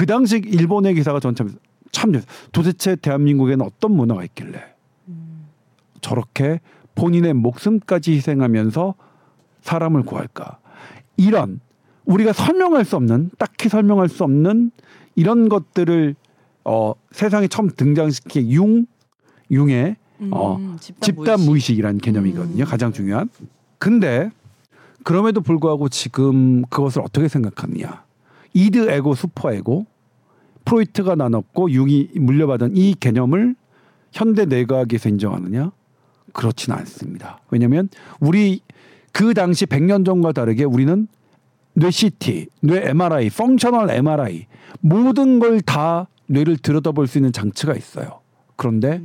그 당시 일본의 기사가 전참 참 도대체 대한민국에는 어떤 문화가 있길래 저렇게 본인의 목숨까지 희생하면서 사람을 구할까? 이런 우리가 설명할 수 없는 딱히 설명할 수 없는 이런 것들을 어, 세상에 처음 등장시킨 융 융의 어, 음, 집단, 집단 무의식. 무의식 이라는 개념이거든요. 가장 중요한. 근데 그럼에도 불구하고 지금 그것을 어떻게 생각하느냐? 이드 에고, 슈퍼 에고, 프로이트가 나눴고 융이 물려받은 이 개념을 현대 뇌과학에서 인정하느냐? 그렇지는 않습니다. 왜냐하면 우리 그 당시 100년 전과 다르게 우리는 뇌 CT, 뇌 MRI, functional MRI 모든 걸 다 뇌를 들여다볼 수 있는 장치가 있어요. 그런데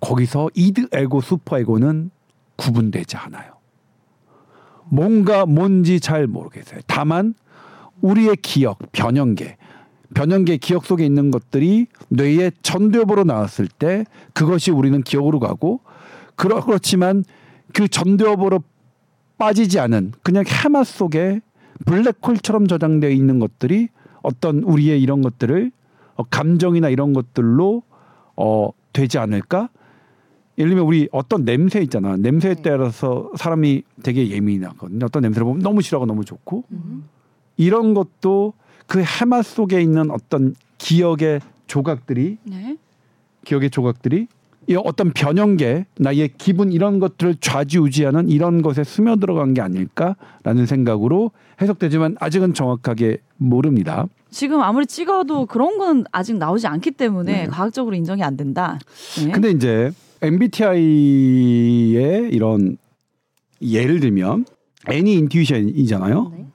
거기서 이드 에고, 슈퍼 에고는 구분되지 않아요. 뭔가 뭔지 잘 모르겠어요. 다만 우리의 기억, 변형계, 변형계 기억 속에 있는 것들이 뇌의 전두엽으로 나왔을 때 그것이 우리는 기억으로 가고 그러, 그렇지만 그 전두엽으로 빠지지 않은 그냥 해마 속에 블랙홀처럼 저장되어 있는 것들이 어떤 우리의 이런 것들을 어, 감정이나 이런 것들로 어 되지 않을까? 예를 들면 우리 어떤 냄새 있잖아. 냄새에 따라서 사람이 되게 예민하거든요. 어떤 냄새를 보면 너무 싫어하고 너무 좋고 이런 것도 그 해마 속에 있는 어떤 기억의 조각들이 네. 기억의 조각들이 이 어떤 변형계 나의 기분 이런 것들을 좌지우지하는 이런 것에 스며 들어간 게 아닐까라는 생각으로 해석되지만 아직은 정확하게 모릅니다. 지금 아무리 찍어도 그런 건 아직 나오지 않기 때문에 과학적으로 인정이 안 된다. 네. 근데 이제 MBTI의 이런 예를 들면 N이 인투이션이잖아요. 네.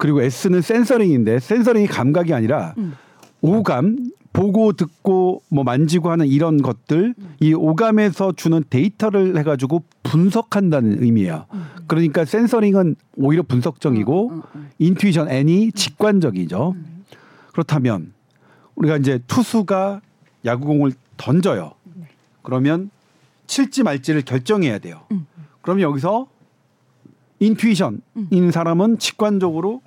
그리고 S는 센서링인데 센서링이 감각이 아니라 음. 오감 보고 듣고 뭐 만지고 하는 이런 것들 음. 이 오감에서 주는 데이터를 해가지고 분석한다는 의미예요. 그러니까 센서링은 오히려 분석적이고 음, 음, 음. 인투이션 N이 직관적이죠. 그렇다면 우리가 이제 투수가 야구공을 던져요. 그러면 칠지 말지를 결정해야 돼요. 음. 그럼 여기서 인투이션인 사람은 직관적으로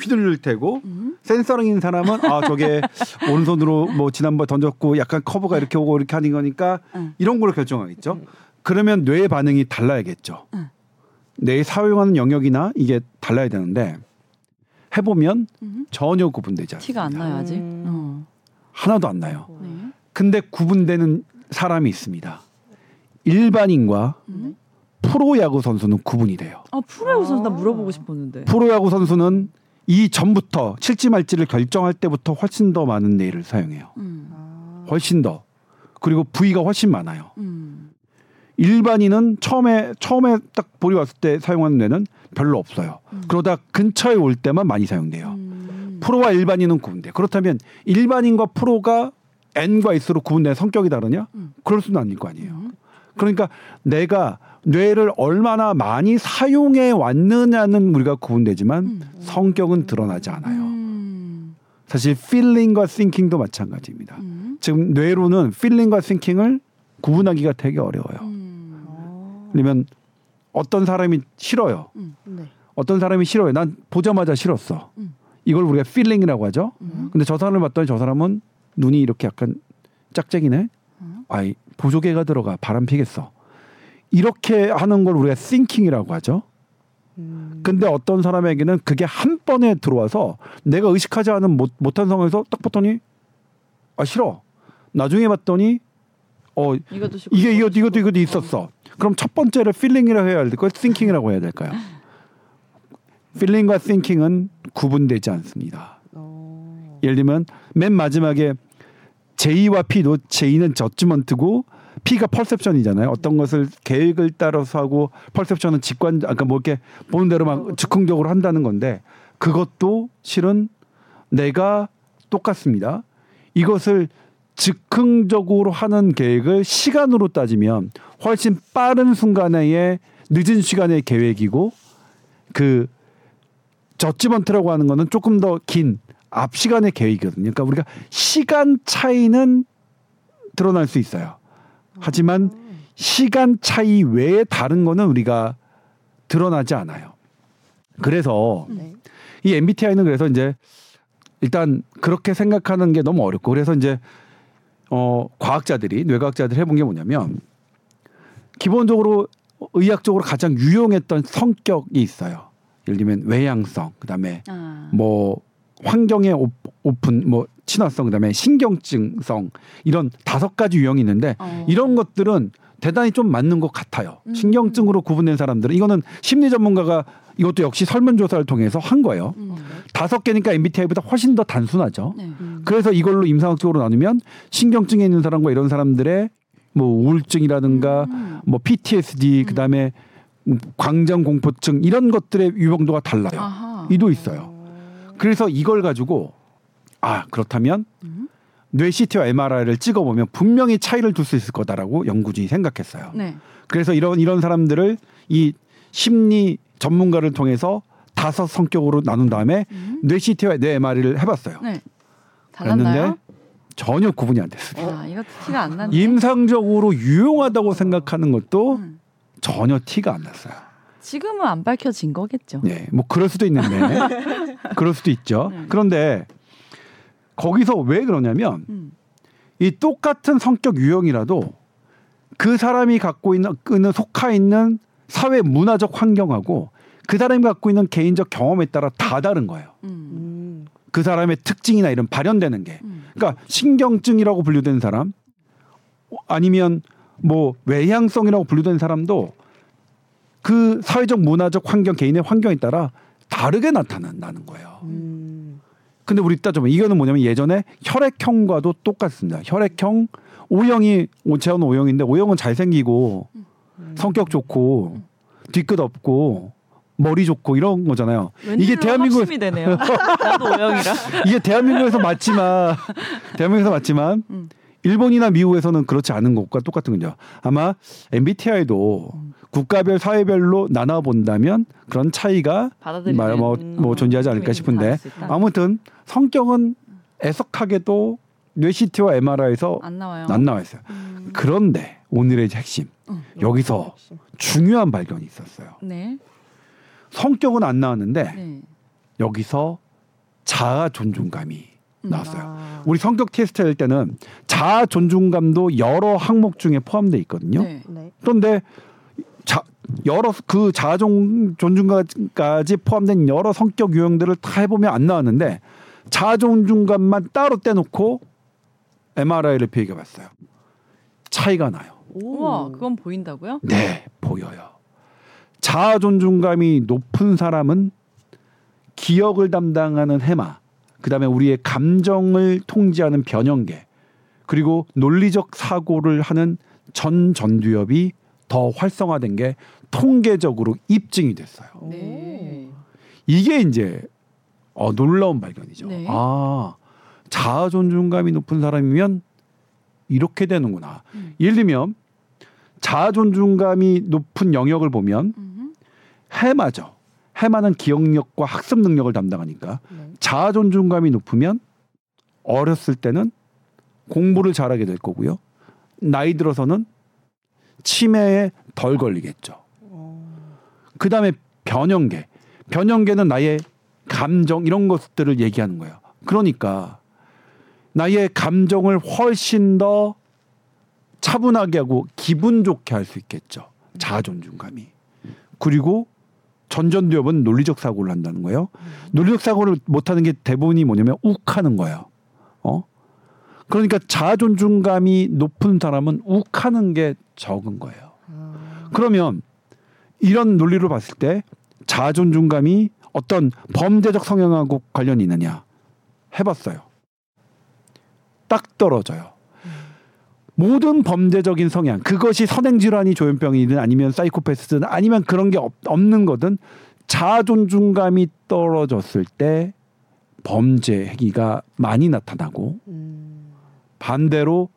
휘둘릴 테고 음. 센서링인 사람은 아 저게 오른손으로 뭐 지난번 던졌고 약간 커브가 이렇게 오고 이렇게 하는 거니까 응. 이런 걸로 결정하겠죠. 그러면 뇌의 반응이 달라야겠죠. 응. 뇌의 사용하는 영역이나 이게 달라야 되는데 해보면 음. 전혀 구분되지 않습니다. 티가 안 나요 아직. 음. 어. 하나도 안 나요. 네. 근데 구분되는 사람이 있습니다. 일반인과 음. 프로야구 선수는 구분이 돼요. 아 프로야구 선수 나 아. 물어보고 싶었는데. 프로야구 선수는 이 전부터 칠지 말지를 결정할 때부터 훨씬 더 많은 네일을 사용해요. 음. 아. 훨씬 더. 그리고 부위가 훨씬 많아요. 음. 일반인은 처음에 처음에 딱 볼이 왔을 때 사용하는 뇌는 별로 없어요. 음. 그러다 근처에 올 때만 많이 사용돼요. 음. 프로와 일반인은 구분돼. 그렇다면 일반인과 프로가 N과 S로 구분된 성격이 다르냐? 음. 그럴 수는 아닐 거 아니에요. 음. 그러니까 내가 뇌를 얼마나 많이 사용해 왔느냐는 우리가 구분되지만 음. 성격은 드러나지 않아요. 음. 사실 feeling과 thinking도 마찬가지입니다. 음. 지금 뇌로는 feeling과 thinking을 구분하기가 되게 어려워요. 음. 아. 그러면 어떤 사람이 싫어요. 네. 어떤 사람이 싫어요. 난 보자마자 싫었어. 음. 이걸 우리가 feeling이라고 하죠. 음. 근데 저 사람을 봤더니 저 사람은 눈이 이렇게 약간 짝짝이네. 음. 아이 보조개가 들어가 바람 피겠어. 이렇게 하는 걸 우리가 thinking이라고 하죠. 음. 근데 어떤 사람에게는 그게 한 번에 들어와서 내가 의식하지 않은 못, 못한 상황에서 딱 봤더니 아 싫어. 나중에 봤더니 어 이것도 싫고 이게 이것도 싫고. 이것도 있었어. 그럼 첫 번째를 feeling이라고 해야 될까요? thinking이라고 해야 될까요? feeling과 thinking은 구분되지 않습니다. 어. 예를 들면 맨 마지막에 J와 P도 J는 저지먼트고 P가 퍼셉션이잖아요. 어떤 것을 계획을 따라서 하고 퍼셉션은 직관 아까 뭐 이렇게 보는 대로 막 즉흥적으로 한다는 건데 그것도 실은 내가 똑같습니다. 이것을 즉흥적으로 하는 계획을 시간으로 따지면 훨씬 빠른 순간의 늦은 시간의 계획이고 그 저지먼트라고 하는 거는 조금 더 긴 앞 시간의 계획이거든요. 그러니까 우리가 시간 차이는 드러날 수 있어요. 하지만 시간 차이 외에 다른 거는 우리가 드러나지 않아요. 그래서 네. 이 MBTI는 그래서 이제 일단 그렇게 생각하는 게 너무 어렵고 그래서 이제 어 과학자들이 뇌과학자들이 해본 게 뭐냐면 기본적으로 의학적으로 가장 유용했던 성격이 있어요. 예를 들면 외향성, 그다음에 아. 뭐 환경의 오- 오픈, 뭐 친화성, 그다음에 신경증성 이런 다섯 가지 유형이 있는데 어. 이런 것들은 대단히 좀 맞는 것 같아요. 음. 신경증으로 구분된 사람들은 이거는 심리 전문가가 이것도 역시 설문조사를 통해서 한 거예요. 음. 다섯 개니까 MBTI보다 훨씬 더 단순하죠. 네. 음. 그래서 이걸로 임상학적으로 나누면 신경증에 있는 사람과 이런 사람들의 뭐 우울증이라든가 음. 뭐 PTSD 그다음에 광장 공포증 이런 것들의 유병도가 달라요. 아하. 이도 있어요. 그래서 이걸 가지고 아 그렇다면 음. 뇌 CT와 MRI를 찍어보면 분명히 차이를 둘 수 있을 거다라고 연구진이 생각했어요. 네. 그래서 이런 이런 사람들을 이 심리 전문가를 통해서 다섯 성격으로 나눈 다음에 음. 뇌 CT와 뇌 MRI를 해봤어요. 네. 달랐나요? 전혀 구분이 안 됐습니다. 아, 이거 티가 안 나네. 임상적으로 유용하다고 생각하는 것도 음. 전혀 티가 안 났어요. 지금은 안 밝혀진 거겠죠. 네, 뭐 그럴 수도 있는데 그럴 수도 있죠. 네. 그런데 거기서 왜 그러냐면 음. 이 똑같은 성격 유형이라도 그 사람이 갖고 있는 그는 속하 있는 사회 문화적 환경하고 그 사람이 갖고 있는 개인적 경험에 따라 다 다른 거예요. 음. 음. 그 사람의 특징이나 이런 발현되는 게. 음. 그러니까 신경증이라고 분류된 사람 아니면 뭐 외향성이라고 분류된 사람도 그 사회적 문화적 환경 개인의 환경에 따라 다르게 나타난다는 거예요. 음. 근데 우리 따져보면 이거는 뭐냐면 예전에 혈액형과도 똑같습니다. 혈액형 O형이 오채원 O형인데 O형은 잘생기고 성격 좋고 뒤끝 없고 머리 좋고 이런 거잖아요. 이게 대한민국 이 되네요. 나도 오영이라. 이게 대한민국에서 맞지만 대한민국에서 맞지만 음. 일본이나 미국에서는 그렇지 않은 것과 똑같은 거죠. 아마 MBTI도 국가별 사회별로 나눠 본다면 그런 차이가 뭐, 뭐 음, 존재하지 않을까 느낌이 싶은데. 아무튼 성격은 애석하게도 뇌CT와 MRI에서 안 나와요. 안 나와 있어요. 음. 그런데 오늘의 핵심 음. 여기서 중요한 발견이 있었어요. 네. 성격은 안 나왔는데 네. 여기서 자아 존중감이 음. 나왔어요. 아. 우리 성격 테스트 할 때는 자아 존중감도 여러 항목 중에 포함되어 있거든요. 네. 네. 그런데 자, 여러 그 자아존 존중까지 포함된 여러 성격 유형들을 다 해보면 안 나왔는데 자아존중감만 따로 떼놓고 MRI를 비교해봤어요. 차이가 나요. 우와, 그건 보인다고요? 네, 보여요. 자아 존중감이 높은 사람은 기억을 담당하는 해마, 그다음에 우리의 감정을 통제하는 변형계, 그리고 논리적 사고를 하는 전 전두엽이 더 활성화된 게 통계적으로 입증이 됐어요. 네. 이게 이제 어, 놀라운 발견이죠. 네. 아 자아 존중감이 높은 사람이면 이렇게 되는구나. 음. 예를 들면 자아 존중감이 높은 영역을 보면 음. 해마죠. 해마는 기억력과 학습 능력을 담당하니까 네. 자아 존중감이 높으면 어렸을 때는 공부를 잘하게 될 거고요. 나이 들어서는 치매에 덜 걸리겠죠. 그 다음에 변형계. 변형계는 나의 감정 이런 것들을 얘기하는 거예요. 그러니까 나의 감정을 훨씬 더 차분하게 하고 기분 좋게 할 수 있겠죠. 자아 존중감이. 그리고 전전두엽은 논리적 사고를 한다는 거예요. 논리적 사고를 못하는 게 대부분이 뭐냐면 욱하는 거예요. 어? 그러니까 자아 존중감이 높은 사람은 욱하는 게 적은 거예요. 그러면 이런 논리로 봤을 때 자아 존중감이 어떤 범죄적 성향하고 관련이 있느냐 해봤어요. 딱 떨어져요. 모든 범죄적인 성향 그것이 선행 질환이 조현병이든 아니면 사이코패스든 아니면 그런 게 없, 없는 거든 자아 존중감이 떨어졌을 때 범죄 행위가 많이 나타나고 음. 반대로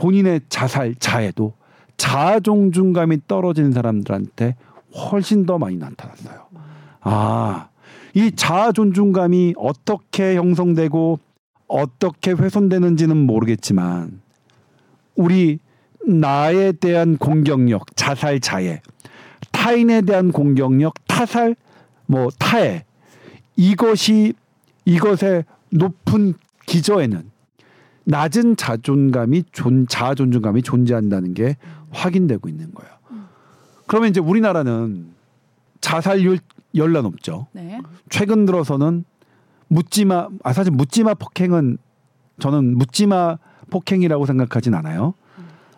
본인의 자살 자해도 자아 존중감이 떨어진 사람들한테 훨씬 더 많이 나타났어요. 아, 이 자아 존중감이 어떻게 형성되고 어떻게 훼손되는지는 모르겠지만 우리 나에 대한 공격력, 자살 자해, 타인에 대한 공격력, 타살, 뭐 타해 이것이 이것의 높은 기저에는 낮은 자존감이 존 자아 존중감이 존재한다는 게 확인되고 있는 거예요. 그러면 이제 우리나라는 자살률 열나 높죠. 네. 최근 들어서는 묻지마 아 사실 묻지마 폭행은 저는 묻지마 폭행이라고 생각하진 않아요.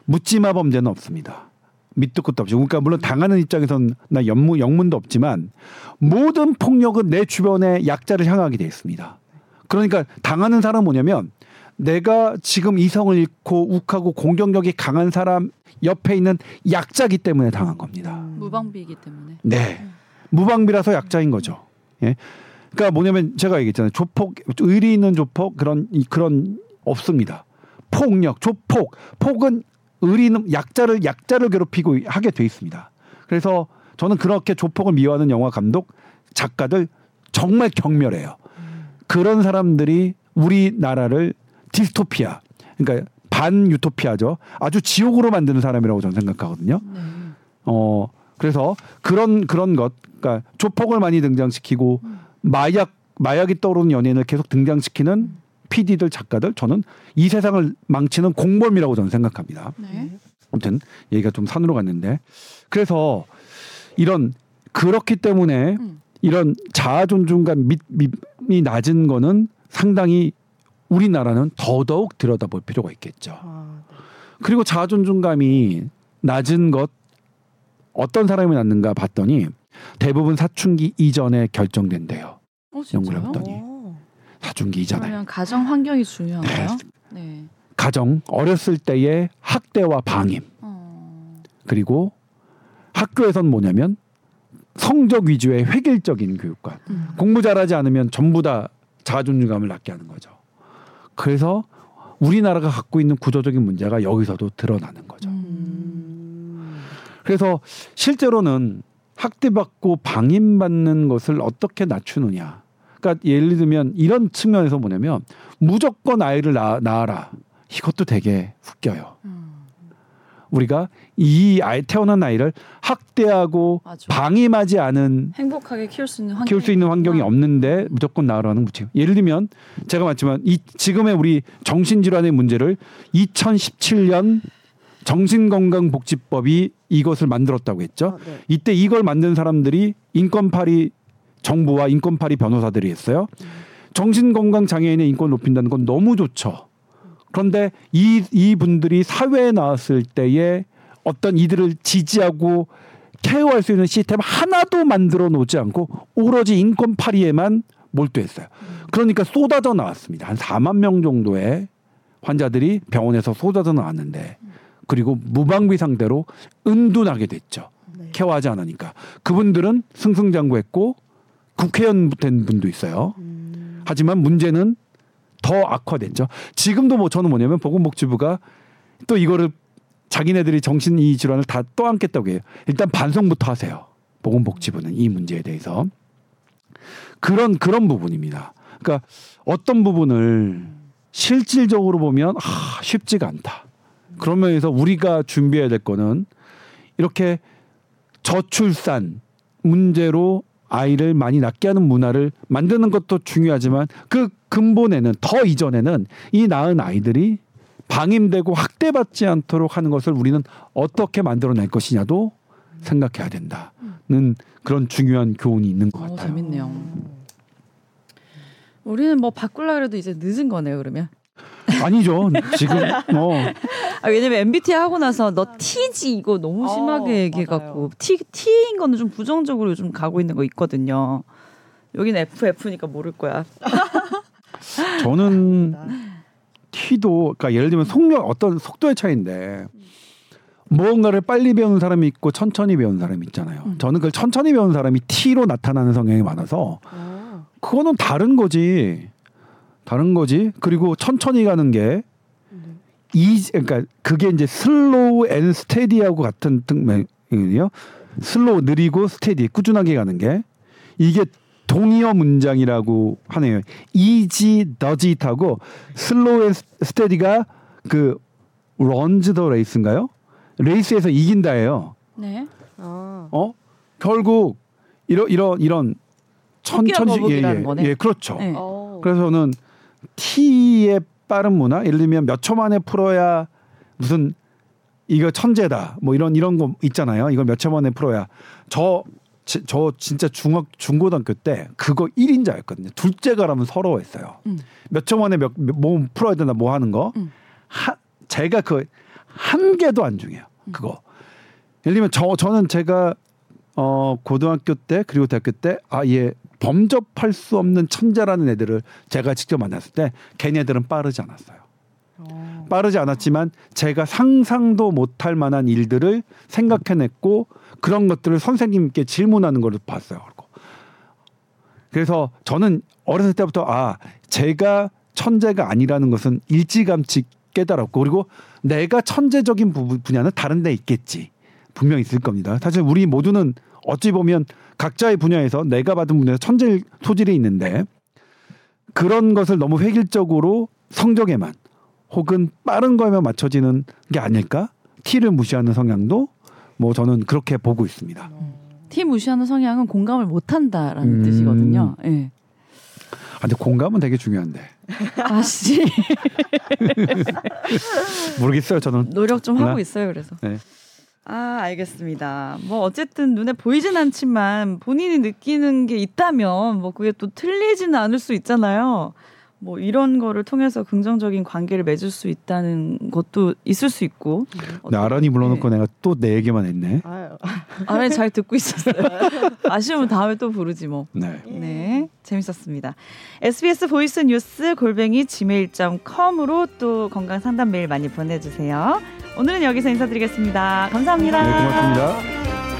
묻지마 범죄는 없습니다. 밑도 끝도 없죠. 그러니까 물론 당하는 입장에서는 나 영문, 영문도 없지만 모든 폭력은 내 주변의 약자를 향하게 돼 있습니다. 그러니까 당하는 사람은 뭐냐면 내가 지금 이성을 잃고 욱하고 공격력이 강한 사람 옆에 있는 약자기 때문에 당한 겁니다. 무방비이기 때문에. 네. 무방비라서 약자인 거죠. 예. 그러니까 뭐냐면 제가 얘기했잖아요. 조폭 의리 있는 조폭 그런 이- 그런 없습니다. 폭력, 조폭, 폭은 의리 있는 약자를 약자를 괴롭히고 하게 돼 있습니다. 그래서 저는 그렇게 조폭을 미워하는 영화 감독 작가들 정말 경멸해요. 그런 사람들이 우리나라를 디스토피아, 그러니까 반 유토피아죠. 아주 지옥으로 만드는 사람이라고 저는 생각하거든요. 네. 어 그래서 그런 그런 것, 그러니까 조폭을 많이 등장시키고 마약 마약이 떠오르는 연예인을 계속 등장시키는 PD들 작가들 저는 이 세상을 망치는 공범이라고 저는 생각합니다. 네. 아무튼 얘기가 좀 산으로 갔는데 그래서 이런 그렇기 때문에 음. 이런 자아 존중감 밑, 밑이 낮은 거는 상당히 우리나라는 더더욱 들여다볼 필요가 있겠죠. 아, 네. 그리고 자아 존중감이 낮은 것 어떤 사람이 낳는가 봤더니 대부분 사춘기 이전에 결정된대요. 어, 연구를? 해봤더니. 어. 사춘기 이전에 그러면 가정 환경이 중요한가요? 네. 가정 어렸을 때의 학대와 방임 어. 그리고 학교에선 뭐냐면 성적 위주의 획일적인 교육관 음. 공부 잘하지 않으면 전부 다 자아 존중감을 낳게 하는 거죠. 그래서 우리나라가 갖고 있는 구조적인 문제가 여기서도 드러나는 거죠. 음. 그래서 실제로는 학대받고 방임받는 것을 어떻게 낮추느냐. 그러니까 예를 들면 이런 측면에서 뭐냐면 무조건 아이를 낳, 낳아라. 이것도 되게 웃겨요. 음. 우리가 이 아이 태어난 아이를 학대하고 맞아. 방임하지 않은 행복하게 키울 수 있는 환경 키울 수 있는 환경이 없는데 무조건 낳으라는 무책. 예를 들면 제가 맞지만 이 지금의 우리 정신질환의 문제를 2017년 정신건강복지법이 이것을 만들었다고 했죠. 아, 네. 이때 이걸 만든 사람들이 인권파리 정부와 인권파리 변호사들이 했어요. 정신건강 장애인의 인권 높인다는 건 너무 좋죠. 그런데 이, 이 분들이 사회에 나왔을 때에 어떤 이들을 지지하고 케어할 수 있는 시스템 하나도 만들어 놓지 않고 오로지 인권 파리에만 몰두했어요. 그러니까 쏟아져 나왔습니다. 한 4만 명 정도의 환자들이 병원에서 쏟아져 나왔는데 그리고 무방비 상태로 은둔하게 됐죠. 네. 케어하지 않으니까 그분들은 승승장구했고 국회의원 된 분도 있어요. 음. 하지만 문제는 더 악화됐죠. 지금도 뭐 저는 뭐냐면 보건복지부가 또 이거를 자기네들이 정신 이 질환을 다 떠안겠다고 해요. 일단 반성부터 하세요. 보건복지부는 이 문제에 대해서 그런 그런 부분입니다. 그러니까 어떤 부분을 실질적으로 보면 아, 쉽지가 않다. 그런 면에서 우리가 준비해야 될 거는 이렇게 저출산 문제로 아이를 많이 낳게 하는 문화를 만드는 것도 중요하지만 그 근본에는 더 이전에는 이 낳은 아이들이 방임되고 학대받지 않도록 하는 것을 우리는 어떻게 만들어낼 것이냐도 생각해야 된다는 그런 중요한 교훈이 있는 것 어, 같아요. 재밌네요. 우리는 뭐 바꾸려 그래도 이제 늦은 거네요, 그러면. 아니죠. 지금 뭐 아, 왜냐면 MBTI 하고 나서 너 T지 이거 너무 어, 심하게 얘기해갖고. T T인 거는 좀 부정적으로 요즘 가고 있는 거 있거든요. 여기는 FF니까 모를 거야. 저는 T도 그러니까 예를 들면 속력 어떤 속도의 차이인데 무언가를 빨리 배우는 사람이 있고 천천히 배우는 사람이 있잖아요. 음. 저는 그 천천히 배우는 사람이 T로 나타나는 성향이 많아서 아, 그거는 다른 거지. 다른 거지. 그리고 천천히 가는 게 네. 이 그러니까 그게 이제 slow and steady하고 같은 뜻이거든요. slow 느리고 steady 꾸준하게 가는 게 이게 동의어 문장이라고 하네요. 이지 더짓하고 슬로우 앤 스테디가 그 런즈 더 레이스인가요? 레이스에서 이긴다예요. 네. 아, 어? 결국 이런 이런 이런 천천히 거북이라는 예, 거네. 예, 예, 그렇죠. 네. 어. 그래서 저는 T의 빠른 문화, 예를 들면 몇 초 만에 풀어야 무슨 이거 천재다, 뭐 이런 이런 거 있잖아요. 이걸 몇 초 만에 풀어야 저. 지- 저 진짜 중학 중고등학교 때 그거 1인자였거든요. 둘째가라면 서러워했어요. 음. 몇초 만에 몇, 몇- 뭐 풀어야 된다 뭐 하는 거. 음. 하, 제가 그 한 개도 안 중요해요. 그거. 예를 들면 저 저는 제가 어 고등학교 때 그리고 대학교 때 아예 범접할 수 없는 천재라는 애들을 제가 직접 만났을 때 걔네들은 빠르지 않았어요. 어. 빠르지 않았지만 제가 상상도 못할 만한 일들을 생각해냈고 그런 것들을 선생님께 질문하는 걸 봤어요. 그래서 저는 어렸을 때부터 아 제가 천재가 아니라는 것은 일찌감치 깨달았고 그리고 내가 천재적인 부분 분야는 다른 데 있겠지 분명 히 있을 겁니다. 사실 우리 모두는 어찌 보면 각자의 분야에서 내가 받은 분야에서 천재 소질이 있는데 그런 것을 너무 획일적으로 성적에만 혹은 빠른 거에만 맞춰지는 게 아닐까? T를 무시하는 성향도 뭐 저는 그렇게 보고 있습니다. T 무시하는 성향은 공감을 못 한다라는 음. 뜻이거든요. 예. 아, 근데 공감은 되게 중요한데 아씨 모르겠어요. 저는 노력 좀 하고 네. 있어요. 그래서. 네. 아 알겠습니다. 뭐 어쨌든 눈에 보이진 않지만 본인이 느끼는 게 있다면 뭐 그게 또 틀리지는 않을 수 있잖아요. 뭐 이런 거를 통해서 긍정적인 관계를 맺을 수 있다는 것도 있을 수 있고. 네, 아란이 불러놓고 네. 내가 또 내 얘기만 했네. 아유. 아란이 잘 듣고 있었어요. 아쉬우면 다음에 또 부르지 뭐. 네. 네, 재밌었습니다. SBS voice news 골뱅이 gmail.com으로 또 건강 상담 메일 많이 보내주세요. 오늘은 여기서 인사드리겠습니다 감사합니다. 네, 고맙습니다.